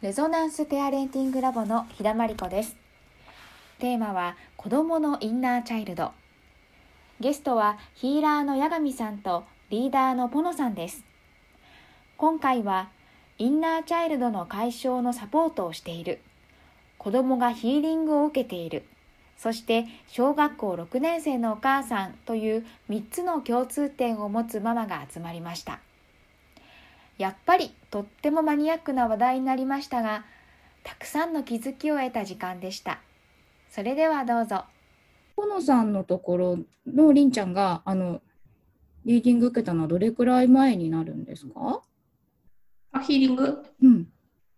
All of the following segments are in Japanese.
レゾナンスペアレンティングラボの平真理子です。テーマは子供のインナーチャイルド。ゲストはヒーラーの八神さんとリーダーのポノさんです。今回はインナーチャイルドの解消のサポートをしている。子供がヒーリングを受けている。そして小学校6年生のお母さんという3つの共通点を持つママが集まりました。やっぱりとってもマニアックな話題になりましたがたくさんの気づきを得た時間でしたそれではどうぞほのさんのところのりんちゃんがあのリーディング受けたのはどれくらい前になるんですか？あ、ヒーリング？うん。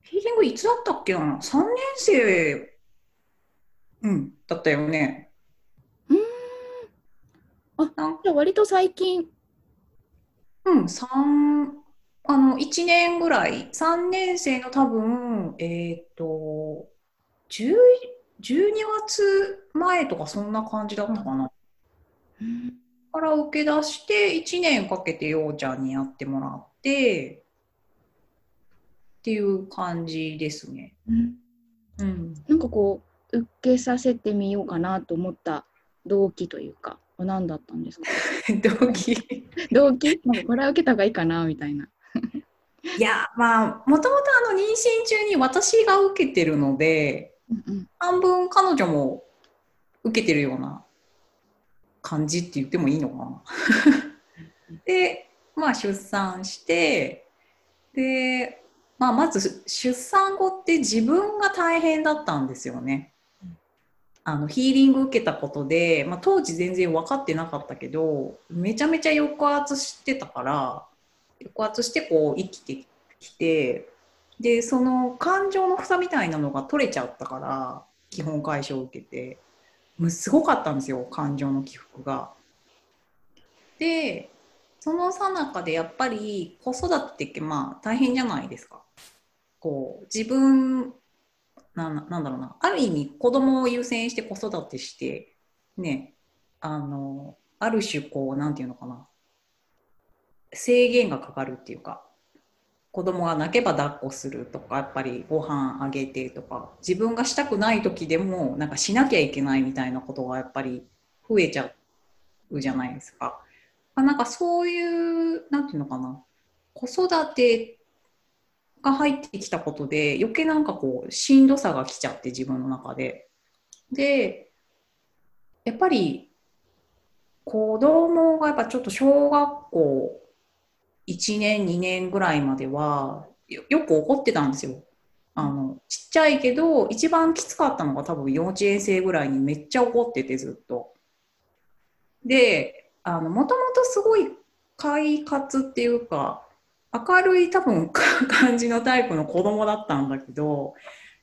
ヒーリングいつだったっけな ?3 年生、うん、だったよね。うーん。あなんじゃあ割と最近。うん、三あの、1年ぐらい、3年生の多分、えっ、と、10 12月前とかそんな感じだったかな。うんから受け出して、1年かけてようちゃんにやってもらって、っていう感じですね。うん。なんかこう受けさせてみようかなと思った動機というかは何だったんですか？動機？動機？これは受けた方がいいかなみたいな。いや、まあ、もともとあの妊娠中に私が受けてるので、うんうん半分彼女も受けてるような感じって言ってもいいのかな。で、まあ出産して、で、まあまず出産後って自分が大変だったんですよね。あのヒーリング受けたことで、まあ、当時全然分かってなかったけどめちゃめちゃ抑圧してたから抑圧してこう生きてきてでその感情の房みたいなのが取れちゃったから基本解消を受けてもうすごかったんですよ感情の起伏が。でその最中でやっぱり子育てってまあ大変じゃないですか。こう自分ななんだろうなある意味子供を優先して子育てしてねあのある種こうなんていうのかな制限がかかるっていうか子供が泣けば抱っこするとかやっぱりご飯あげてとか自分がしたくない時でもなんかしなきゃいけないみたいなことがやっぱり増えちゃうじゃないですか。なんかそういうなんていうのかな子育てが入ってきたことで余計なんかこうしんどさが来ちゃって自分の中で。でやっぱり子供がやっぱちょっと小学校1年2年ぐらいまではよよく怒ってたんですよ。あのちっちゃいけど一番きつかったのが多分幼稚園生ぐらいにめっちゃ怒っててずっと。であのもともとすごい快活っていうか明るい多分 感じのタイプの子供だったんだけど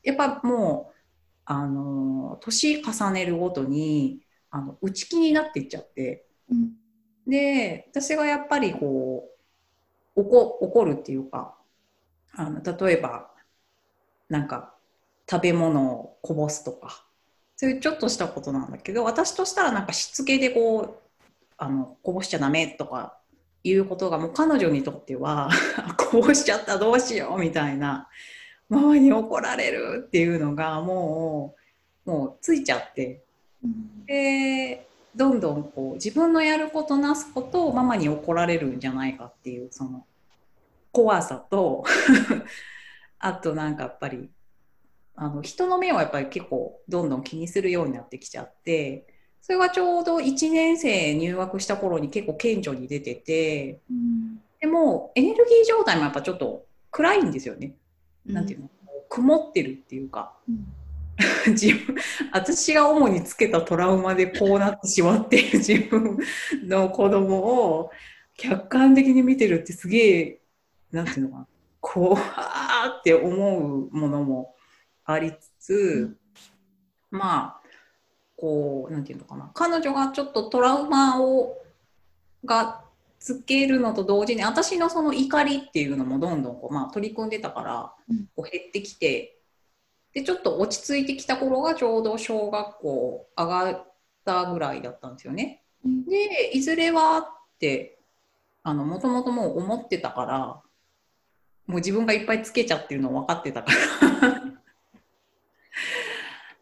やっぱもうあの年重ねるごとにあの内気になっていっちゃってうんで私がやっぱりこう怒怒るっていうかあの例えばなんか食べ物をこぼすとかそういうちょっとしたことなんだけど私としたらなんかしつけでこうあのこぼしちゃダメとかいうことがもう彼女にとっては こぼしちゃったどうしようみたいなママに怒られるっていうのがもうもうついちゃって。うん。でどんどんこう自分のやることなすことをママに怒られるんじゃないかっていうその怖さと あとなんかやっぱりあの人の目をやっぱり結構どんどん気にするようになってきちゃってそれがちょうど1年生入学した頃に結構顕著に出ててうん。でもエネルギー状態もやっぱちょっと暗いんですよね。なんていうの？曇ってるっていうか。うん 自分私が主につけたトラウマでこうなってしまっている自分の子供を客観的に見てるってすげえなんていうのかな。こうあーって思うものもありつつ、まあこうなんていうのかな。彼女がちょっとトラウマをがつけるのと同時に私のその怒りっていうのもどんどんこう、まあ、取り組んでたから、うん。こう減ってきてでちょっと落ち着いてきた頃がちょうど小学校上がったぐらいだったんですよね。うんでいずれはってあのもともともう思ってたからもう自分がいっぱいつけちゃってるの分かってたから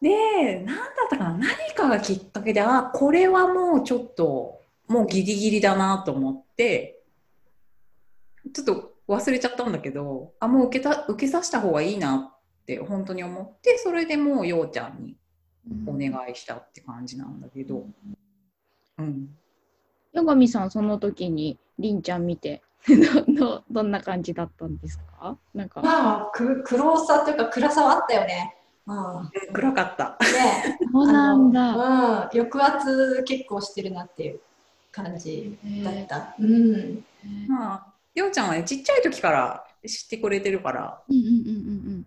で何だったかな何かがきっかけであこれはもうちょっともうギリギリだなと思ってちょっと忘れちゃったんだけどあもう受けた受けさせた方がいいなって本当に思ってそれでもうようちゃんにお願いしたって感じなんだけど、うん、ヨガミさんその時にりんちゃん見て どどどんな感じだったんですか？なんかまあ、く黒さというか暗さはあったよね。うん。暗かった。ねそうなんだ。うん、抑圧結構してるなっていう感じだった。うん。まあ、ようちゃんはね、ちっちゃい時から知ってくれてるから。うんうんうんうんうん。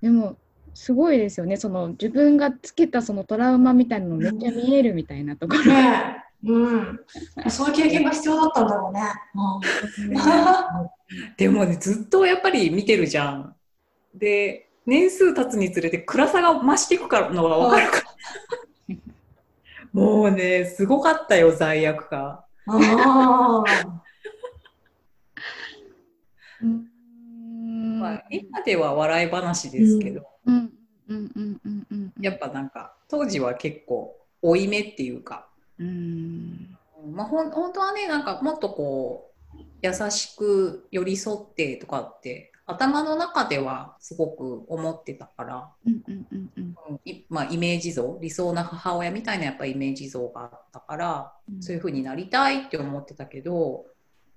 でもすごいですよね。その自分がつけたそのトラウマみたいなのめっちゃ見えるみたいなところ。ねうん。そういう経験が必要だったんだろうね。うん。でもね、ずっとやっぱり見てるじゃん。で、年数経つにつれて暗さが増していくからのが分かるから。もうね、すごかったよ、罪悪感。ああ。うんまあ、今では笑い話ですけど、うん。うん。うん。うん。うん。やっぱなんか、当時は結構、負い目っていうか、うん。まあ、ほん本当はねなんかもっとこう優しく寄り添ってとかって頭の中ではすごく思ってたから、うん。うん。うん。うん。うん。いまあ、イメージ像理想な母親みたいなやっぱイメージ像があったから、そういう風になりたいって思ってたけど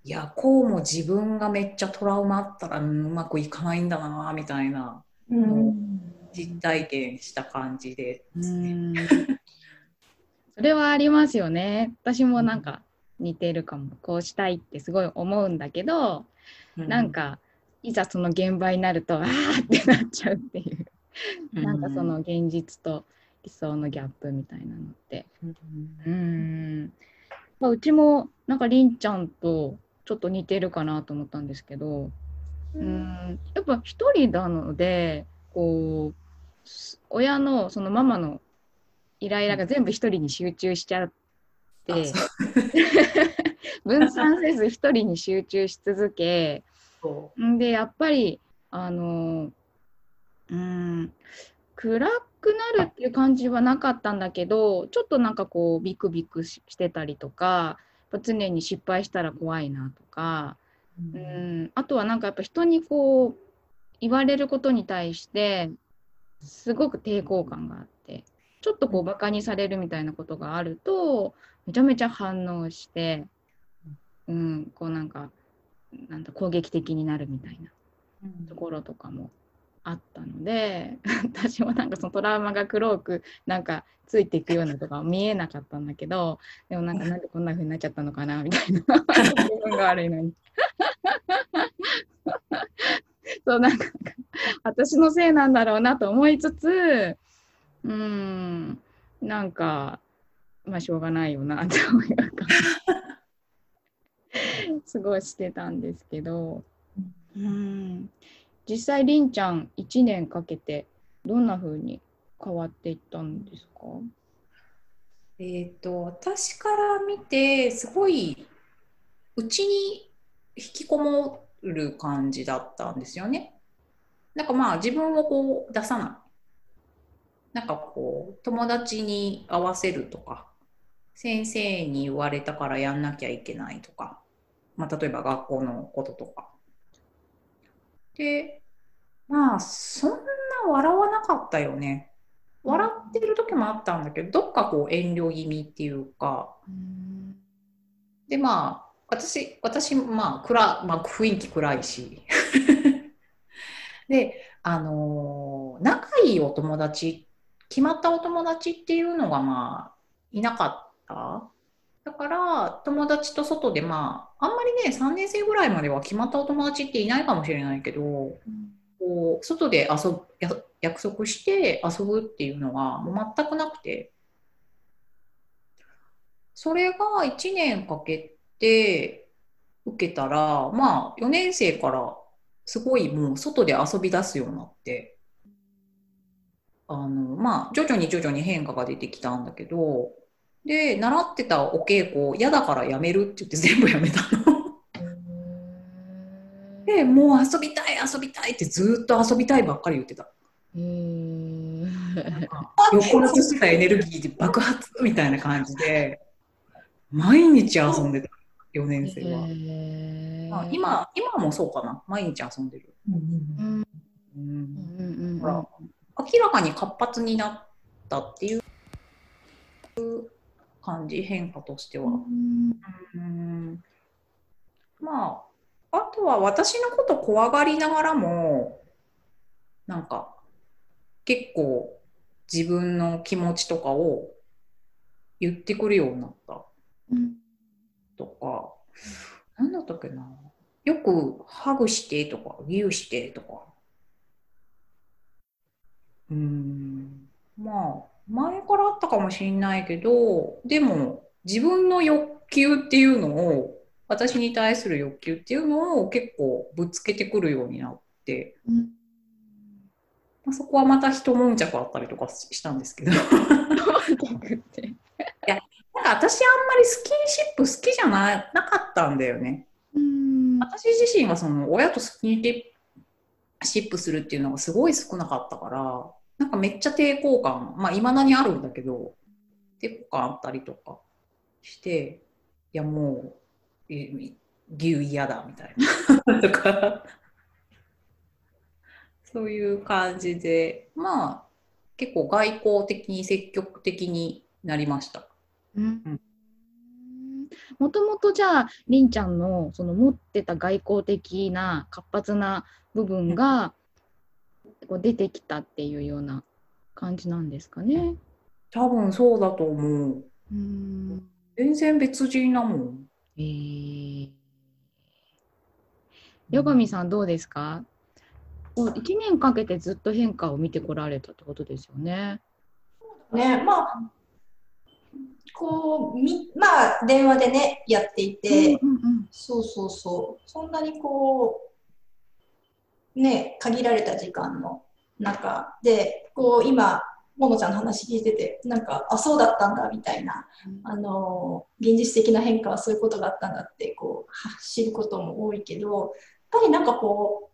いやこうも自分がめっちゃトラウマあったらうんうまくいかないんだなみたいなうん。実体験した感じで、うんそれはありますよね。私もなんか似てるかも。こうしたいってすごい思うんだけど、なんかいざその現場になるとあーってなっちゃうっていう、うんなんかその現実と理想のギャップみたいなのって。うんうん。まあ、うちもなんかりんちゃんとちょっと似てるかなと思ったんですけど、うん、やっぱ一人なのでこうす親のそのママのイライラが全部一人に集中しちゃって、分散せず一人に集中し続けでやっぱりあのうん暗くなるっていう感じはなかったんだけどちょっとなんかこうビクビクししてたりとかぱ常に失敗したら怖いなとか、ううん、あとはなんかやっぱ人にこう言われることに対してすごく抵抗感があってちょっとこうバカにされるみたいなことがあるとめちゃめちゃ反応して、うん、こうなんかなんだ攻撃的になるみたいなところとかもあったので 私もなんかそのトラウマが黒くなんかついていくようなとかは見えなかったんだけどでもなんかなんでこんな風になっちゃったのかなみたいな 自分が悪いのに そうなんか私のせいなんだろうなと思いつつうんなんかまあしょうがないよなって思いながら過ごしてたんですけど。うん実際りんちゃん1年かけてどんな風に変わっていったんですか？えっ、と私から見てすごいうちに引きこもる感じだったんですよね。なんかまあ自分をこう出さない。なんかこう友達に合わせるとか先生に言われたからやんなきゃいけないとか、まあ、例えば学校のこととか。でまあそんな笑わなかったよね。笑ってる時もあったんだけどどっかこう遠慮気味っていうか。でまあ私私まあ暗、まあ、雰囲気暗いし。であのー仲いいお友達決まったお友達っていうのがまあいなかった。だから友達と外でまああんまりね3年生ぐらいまでは決まったお友達っていないかもしれないけどこう外で遊ぶや約束して遊ぶっていうのがもう全くなくて。それが1年かけて受けたらまあ4年生からすごいもう外で遊び出すようになって。あのまあ徐々に徐々に変化が出てきたんだけどで習ってたお稽古嫌だからやめるって言って全部やめたの。でもう遊びたい遊びたいってずっと遊びたいばっかり言ってた。横立ちしたエネルギーで爆発みたいな感じで毎日遊んでた4年生は。まあ、今今もそうかな毎日遊んでる。うんうんうんうんうんほら明らかに活発になったっていう感じ変化としては。うん。まああとは私のこと怖がりながらもなんか結構自分の気持ちとかを言ってくるようになった。うん。とかなんだったっけな。よくハグしてとかギューしてとか。うーん。まあ前からあったかもしれないけどでも自分の欲求っていうのを私に対する欲求っていうのを結構ぶつけてくるようになって、うん。まあ、そこはまた一悶着あったりとかしたんですけど。なんか私あんまりスキンシップ好きじゃななかったんだよね。うん。私自身はその親とスキンシップするっていうのがすごい少なかったからなんかめっちゃ抵抗感まあいまだにあるんだけど抵抗感あったりとかしていやもうえ牛嫌だみたいな。とかそういう感じでまあ結構外交的に積極的になりました。もともとじゃありんちゃんのその持ってた外交的な活発な部分がこう出てきたっていうような感じなんですかね。多分そうだと思う。うん全然別人だもん。えー、ヨガミさんどうですか？こう1年かけてずっと変化を見てこられたってことですよね。ねまあこうみまあ電話でねやっていて、うんうんそうそうそうそんなにこうね限られた時間の中でこう今ももちゃんの話聞いててなんかあそうだったんだみたいなあの現実的な変化はそういうことがあったんだってこうは知ることも多いけどやっぱりなんかこう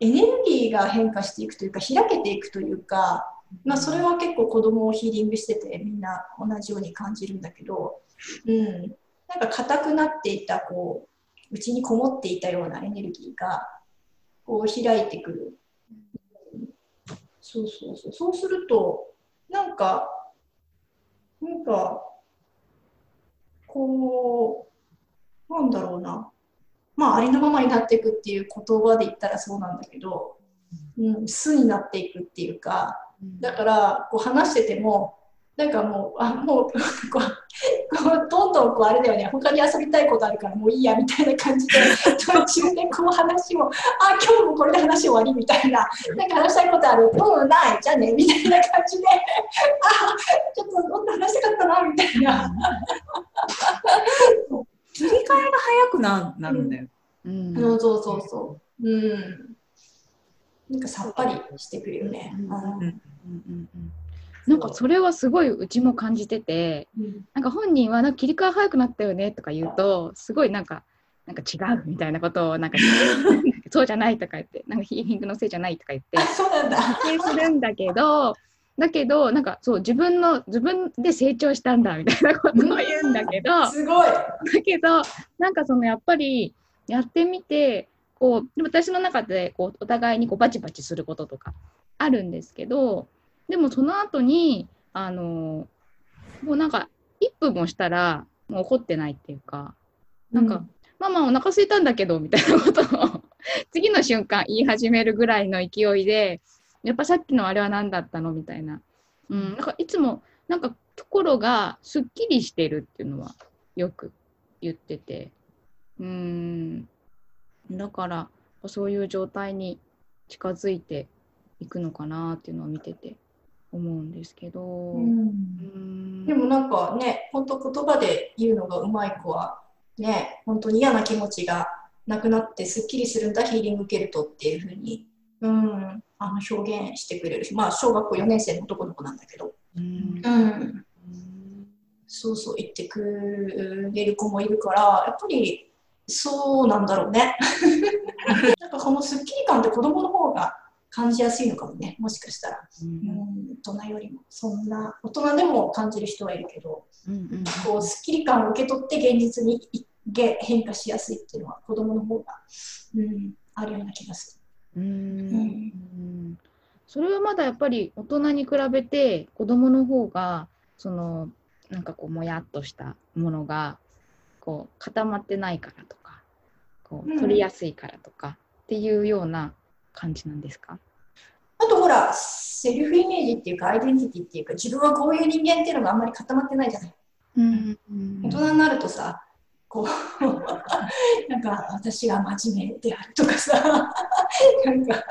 エネルギーが変化していくというか開けていくというか、まあ、それは結構子供をヒーリングしててみんな同じように感じるんだけど、うん、なんか硬くなっていたこう内にこもっていたようなエネルギーがこう開いてくる。そうそうそう。そうすると、なんか、なんか、こう、なんだろうな。まあ、ありのままになっていくっていう言葉で言ったらそうなんだけど、うん、素になっていくっていうか、だから、こう話してても、なんかもう、あ、もう、こう、こうどんどんこうあれだよね、他に遊びたいことあるからもういいやみたいな感じで、途中でこう話を、あ、今日もこれで話終わりみたいな、なんか話したいことある、うん、ない、じゃあね、みたいな感じで、あ、ちょっともっと話したかったな、みたいな。切り替えが早くななるんだよ。うん。そうそうそうそう。うん。なんかさっぱりしてくるよね。うん。うん。うん。うん。うんなんかそれはすごいうちも感じててうんなんか本人はなんか切り替え早くなったよねとか言うとすごいなんかなんか違うみたいなことをなんか そうじゃないとか言ってなんかヒーリングのせいじゃないとか言ってあ、そうなんだ。否定するんだけどだけどなんかそう自分の自分で成長したんだみたいなことを言うんだけどだ すごい。けどなんかそのやっぱりやってみてこう私の中でこうお互いにこうバチバチすることとかあるんですけどでもその後にあのもうなんか1分もしたらもう怒ってないっていうかなんか、ママお腹空いたんだけどみたいなことを 次の瞬間言い始めるぐらいの勢いでやっぱさっきのあれは何だったの？みたいな,、うん、なんかいつもなんか心がすっきりしてるっていうのはよく言ってて。うん。だからそういう状態に近づいていくのかなっていうのを見てて思うんですけど、ううん。んでもなんかね、本当言葉で言うのがうまい子は、ね、本当に嫌な気持ちがなくなってすっきりするんだ、ヒーリング受けるとっていうふうに、うん、あの表現してくれるし、まあ小学校4年生の男の子なんだけど、うん。うん、そうそう言ってくれる子もいるから、やっぱりそうなんだろうね。なんかこのスッキリ感って子供の方が感じやすいのかもね、もしかしたら。うん、大人よりも。そんな、大人でも感じる人はいるけど、うんうんこう、スッキリ感を受け取って現実に変化しやすいっていうのは子供の方が、うん、あるような気がすうーる。んそれはまだやっぱり大人に比べて子供の方がそのなんかこうもやっとしたものがこう固まってないからとかこううん取りやすいからとかっていうような感じなんですか、あとほら、セルフイメージっていうか、アイデンティティっていうか、自分はこういう人間っていうのがあんまり固まってないじゃない。うん大人になるとさ、こう、なんか私は真面目であるとかさ、なんか、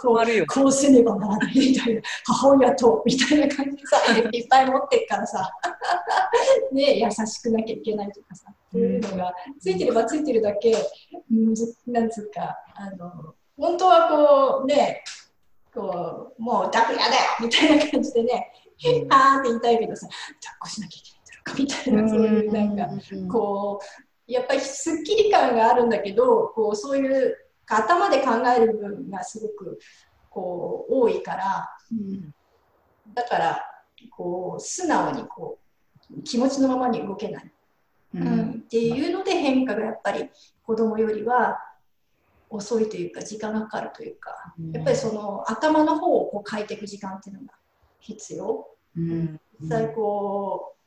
こうあるよ。こうせねばならないみたいな、母親とみたいな感じでさ、いっぱい持ってるからさ、ね、優しくなきゃいけないとかさ、そういうのがついてればついてるだけ、うん、ずなんつうか、あの、本当はこうね、こう、もう抱くやだよみたいな感じでね、あーって言いたいけどさ、抱っこしなきゃいけないんだろうかみたいな、そういうなんか、こうやっぱりすっきり感があるんだけどこうそういう頭で考える部分がすごくこう多いからうん。だからこう素直にこう気持ちのままに動けない、ううんん。っていうので変化がやっぱり子供よりは遅いというか時間がかかるというかやっぱりその頭の方をこう変えていく時間っていうのが必要。うん。実際こう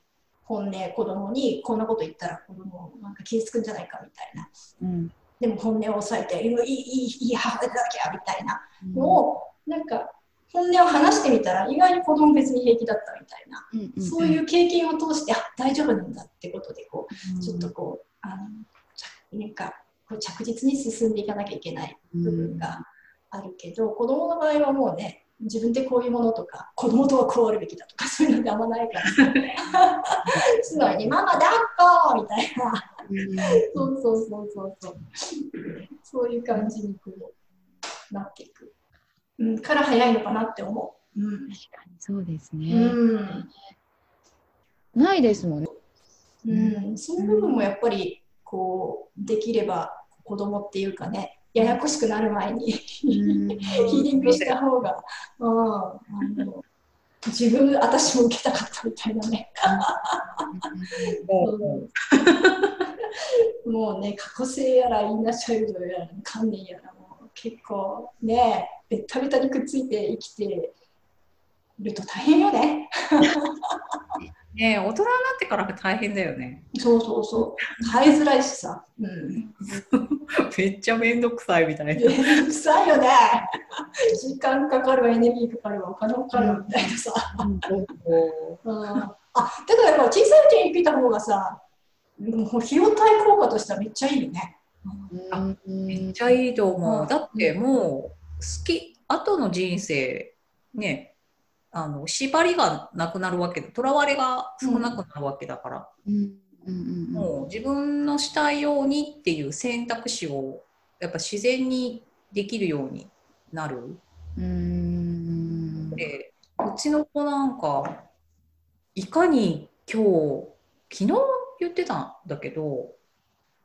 本音子供にこんなこと言ったら子供なんか傷つくんじゃないかみたいな。うん。でも本音を抑えていいいいいい母親だけやみたいな。のをなんか本音を話してみたら意外に子供別に平気だったみたいな、うんうんそういう経験を通してあ大丈夫なんだってことでこうちょっとこうあのなんかこう着実に進んでいかなきゃいけない部分があるけど、子供の場合はもうね自分でこういうものとか子供とはこうあるべきだとかそういうのってあんまないから。素直に「ママ抱っこ!」みたいな。うん。そうそうそうそう。そうそういう感じにこうなっていく、うん、から早いのかなって思う。うん。確かにそうですうね、ん。ないですもんね。うん、その部分もやっぱりこうできれば子供っていうかねややこしくなる前に。ヒーリングした方が、うん、あの自分私も受けたかったみたいなね。もう。もうね過去性やらインナーチャイルドやら観念やらもう結構ねベッタベタにくっついて生きてると大変よね ね大人になってからが大変だよね。そうそうそう耐えづらいしさ、うん、めっちゃめんどくさいみたいな。めんどくさいよね。時間かかるわ、エネルギーかかるわ、お金もかかるわみたいなさ。うん、あだからやっぱ小さいうちに聞いた方がさ、もう費用対効果としてはめっちゃいいよね。うんめっちゃいいと思う。うんだってもう好き後の人生ねあの縛りがなくなるわけとらわれが少なくなるわけだから、うんうんうん。もう自分のしたいようにっていう選択肢をやっぱ自然にできるようになる。うん。でうちの子なんかいかに今日昨日言ってたんだけど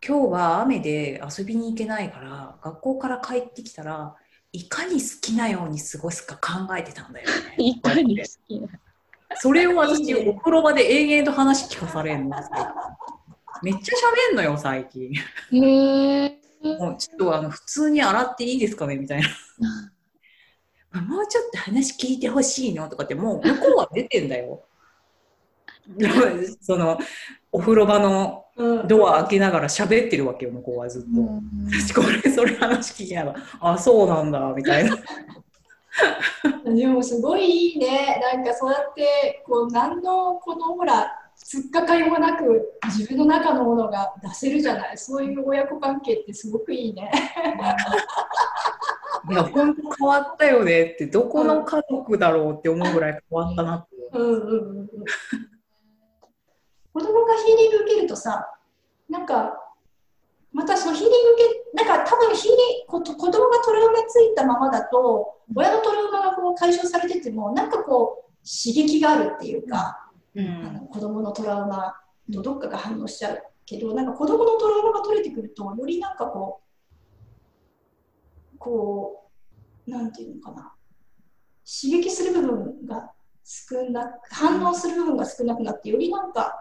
今日は雨で遊びに行けないから学校から帰ってきたらいかに好きなように過ごすか考えてたんだよね。いかに好きなそれを私お風呂場で延々と話聞かされるの。めっちゃ喋んのよ最近。へえもうちょっとあの普通に洗っていいですかねみたいな。もうちょっと話聞いてほしいのとかってもう向こうは出てんだよ。そのお風呂場のうん、ドア開けながら喋ってるわけよ向こうはずっと。私これそれ話聞きながらあそうなんだみたいな。でもすごいいいね。なんかそうやって、こう、何の、このほら、つっかかりもなく自分の中のものが出せるじゃない。そういう親子関係ってすごくいいね。いや本当変わったよねってどこの家族だろうって思うぐらい変わったなって。うんうんうんうん。子供がヒーリング受けるとさ、なんか、またそのヒーリング受け、なんか多分ヒーリン子供がトラウマついたままだと、親のトラウマがこう解消されてても、なんかこう、刺激があるっていうか、うあの子供のトラウマとどっかが反応しちゃうけどなんか子供のトラウマが取れてくるとよりなんかこうこうなんていうのかな。刺激する部分が少なく反応する部分が少なくなってよりなんか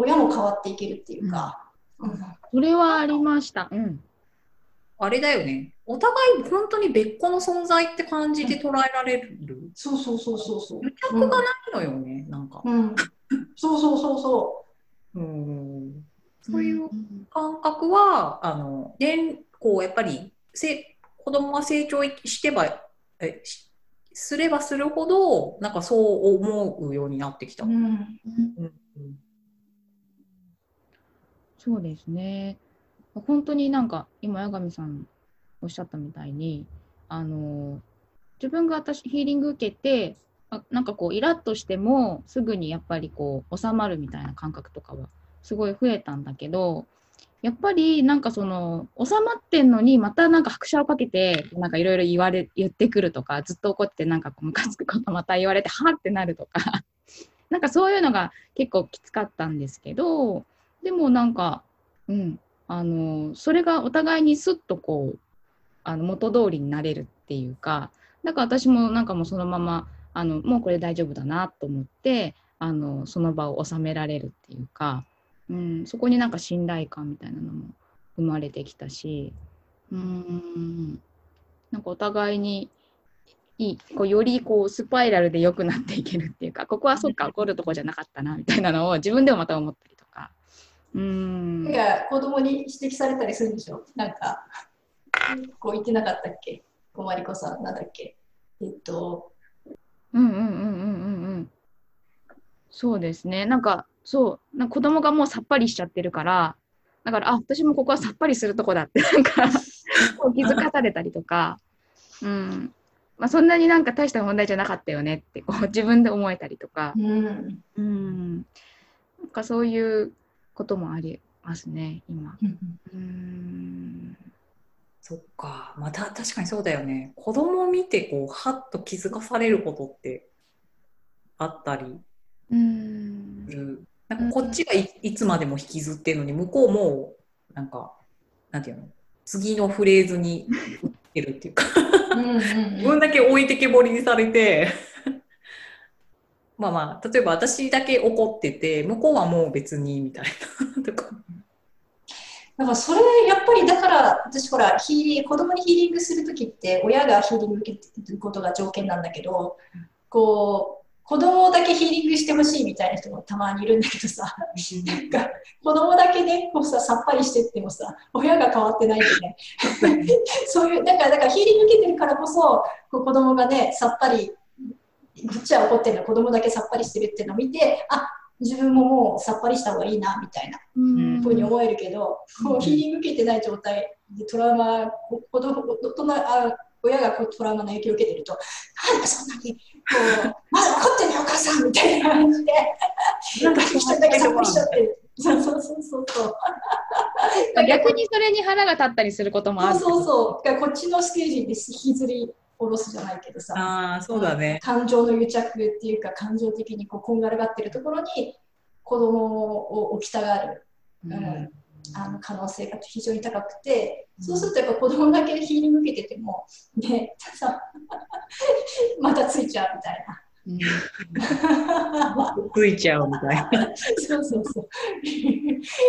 親も変わっていけるっていうか、うんそれはありました。うん。あれだよね。お互い本当に別個の存在って感じで捉えられる？そうそうそうそうそう癒着がないのよね、なんか。うん、そうそうそうそうん。そういう感覚は、あの、年、こう、やっぱり、せ子供が成長してば、え、しすればするほど、なんかそう思うようになってきた。う、うん、うんそうですね。本当になんか今八神さんおっしゃったみたいにあの自分が私ヒーリング受けてあなんかこうイラッとしてもすぐにやっぱりこう収まるみたいな感覚とかはすごい増えたんだけどやっぱりなんかその収まってんのにまたなんか拍車をかけてなんかいろいろ言われ言ってくるとかずっと怒ってなんかこうムカつくことまた言われてはってなるとか なんかそういうのが結構きつかったんですけどでもなんか、うん、あのそれがお互いにすっとこうあの元通りになれるっていうかだから私もなんかもうそのままあのもうこれ大丈夫だなと思ってあのその場を収められるっていうか、うん、そこになんか信頼感みたいなのも生まれてきたしうんなんかお互いにいいこうよりこうスパイラルで良くなっていけるっていうかここはそっか怒るとこじゃなかったなみたいなのを自分でもまた思ったりとか。うんなんか子供に指摘されたりするんでしょ？なんかこう言ってなかったっけ？こまりこさんなんだっけ？えっとうんうんうんうんうんうん。そうですね。なんか、そう、なんか子供がもうさっぱりしちゃってるから、だから、あ、私もここはさっぱりするとこだって、なんか、気づかされたりとか、うん。まあ、そんなになんか大した問題じゃなかったよねって、こう自分で思えたりとか、うんうん。なんかそういうこともありますね、今。うん。そっか。また確かにそうだよね。子供を見て、こう、はっと気づかされることってあったりうんす。る。なんかこっちがいいつまでも引きずってるのに、向こうも、なんか、なんていうの？次のフレーズに打ってるっていうか、自分だけ置いてけぼりにされて、まあまあ、例えば私だけ怒ってて、向こうはもう別に、みたいな。とかだからそれやっぱりだから私ほらヒーリング子供にヒーリングするときって親がヒーリング受けてることが条件なんだけどこう子供だけヒーリングしてほしいみたいな人もたまにいるんだけどさ。なんか子供だけねこうささっぱりしてってもさ親が変わってないんでねそういうだからだからヒーリング受けてるからこそこう子供がねさっぱりこっちは怒ってるの子供だけさっぱりしてるっていうのを見てあ自分ももうさっぱりした方がいいなみたいな。うん。ふうに思えるけど、こうヒーリング受けてない状態でトラウマ、こ子供大人あ親がこうトラウマの影響を受けてると、なんでそんなにこう、まだ怒ってんねお母さんみたいな感じで、なんか一人だけさっぱりしちゃってる。そうそうそうそうそう。逆にそれに腹が立ったりすることもある。そうそうそう。だからこっちのステージで引きずり下ろすじゃないけどさ。ああ、そうだね。感情の癒着っていうか感情的にこうこんがらがってるところに子供を置きたがる、ううんんあの可能性が非常に高くてそうするとやっぱ子供だけヒーリング受けててもねさ またついちゃうみたいな。うんついちゃうみたいな。そうそうそう。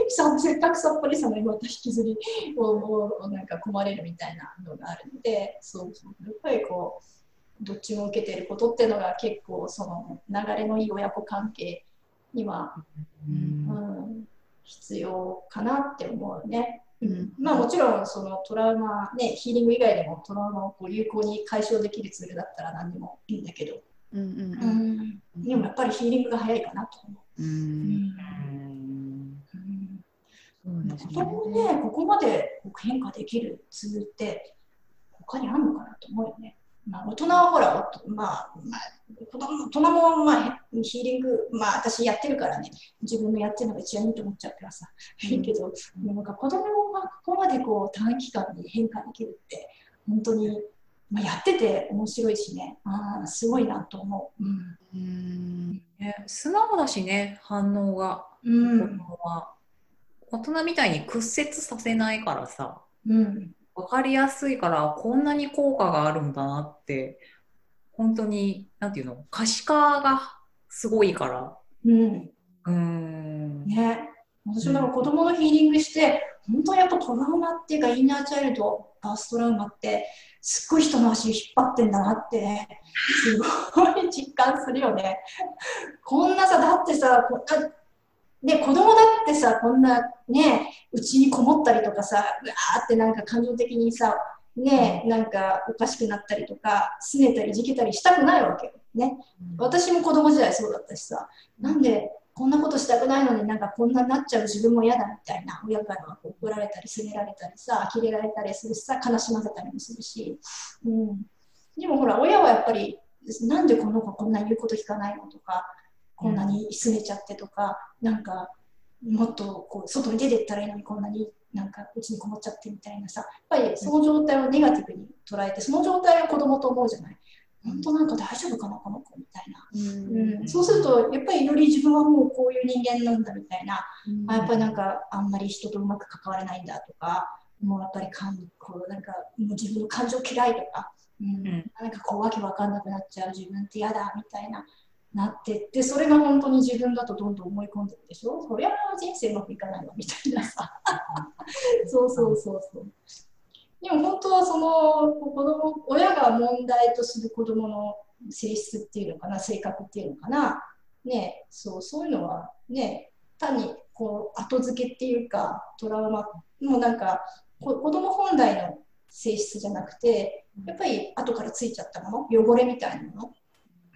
させっかくさっぱりさのにまた引きずりををなんか込まれるみたいなのがあるので、そうそうやっぱりこうどっちも受けてることっていうのが結構その流れのいい親子関係には、うん、必要かなって思うね。うん。まあもちろんそのトラウマねヒーリング以外でもトラウマをこう有効に解消できるツールだったら何でもいいんだけど、うんうんうん、でもやっぱりヒーリングが早いかなと思う。うん。うん。そうです子供ね、ここまで変化できるツールって他にあるのかなと思うよね。まあ、大人はほら、まあ、まあ、子供大人も、まあ、ヒーリング、まあ、私やってるからね、自分のやってるのが一番いいと思っちゃうからさ、いいけど、なんか子供がここまでこう短期間に変化できるって、本当に、まあ、やってて面白いしね、あーすごいなと思う。うん。うん。ね素直だしね、反応が。子うん。供は。大人みたいに屈折させないからさ、うん。わかりやすいから、こんなに効果があるんだなって、本当に、なんていうの、可視化がすごいから。うん。うーん。ね。私もなんか子供のヒーリングして、本当にやっぱトラウマっていうか、インナーチャイルド、バーストラウマって、すっごい人の足を引っ張ってんだなって、ね、すごい実感するよね。こんなさ、だってさ、こんなね、子供だってさ、こんなね、うちにこもったりとかさ、うわーってなんか感情的にさ、ね、なんかおかしくなったりとか、拗ねたり、じけたりしたくないわけよ。ね。私も子供時代そうだったしさ、なんでこんなことしたくないのになんかこんなになっちゃう自分も嫌だみたいな親から怒られたり責められたりさ呆れられたりするしさ悲しませたりもするし、うん、でもほら親はやっぱりなんでこの子こんなに言うこと聞かないのとかこんなに拗ねちゃってとか、なんかもっとこう外に出てったらいいのにこんなになんかうちにこもっちゃってみたいなさやっぱりその状態をネガティブに捉えてその状態を子供と思うじゃない。本当なんか大丈夫かなこの子みたいな。うん、そうするとやっぱりより自分はもうこういう人間なんだみたいな、あやっぱりなんかあんまり人とうまく関われないんだとかもうやっぱりかんこうなんかもう自分の感情嫌いとか、うん。ん。なんかこうわけわかんなくなっちゃう自分って嫌だみたいななってってそれが本当に自分だとどんどん思い込んでるでしょ？そりゃ人生うまくいかないわみたいなさ。そうそうそうそう。でも本当はその子供親が問題とする子供の性質っていうのかな性格っていうのかな。ねそうそういうのはね単にこう後付けっていうかトラウマ。もなんかこ子供本来の性質じゃなくてやっぱり後からついちゃったもの？汚れみたいなもの？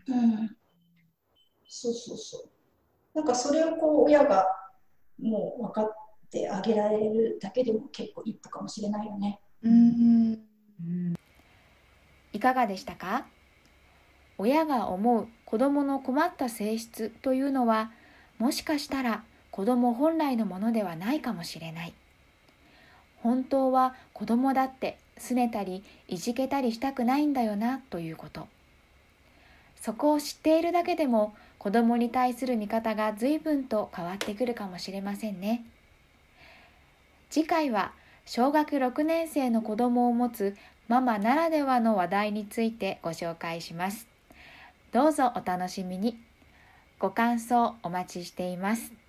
うんそうそうそう。なんかそれをこう親がもう分かってあげられるだけでも結構一歩かもしれないよね。うんうん。いかがでしたか？親が思う子供の困った性質というのはもしかしたら子供本来のものではないかもしれない。本当は子供だって拗ねたりいじけたりしたくないんだよなということ。そこを知っているだけでも子供に対する見方が随分と変わってくるかもしれませんね次回は小学6年生の子供を持つママならではの話題についてご紹介します。どうぞお楽しみに。ご感想お待ちしています。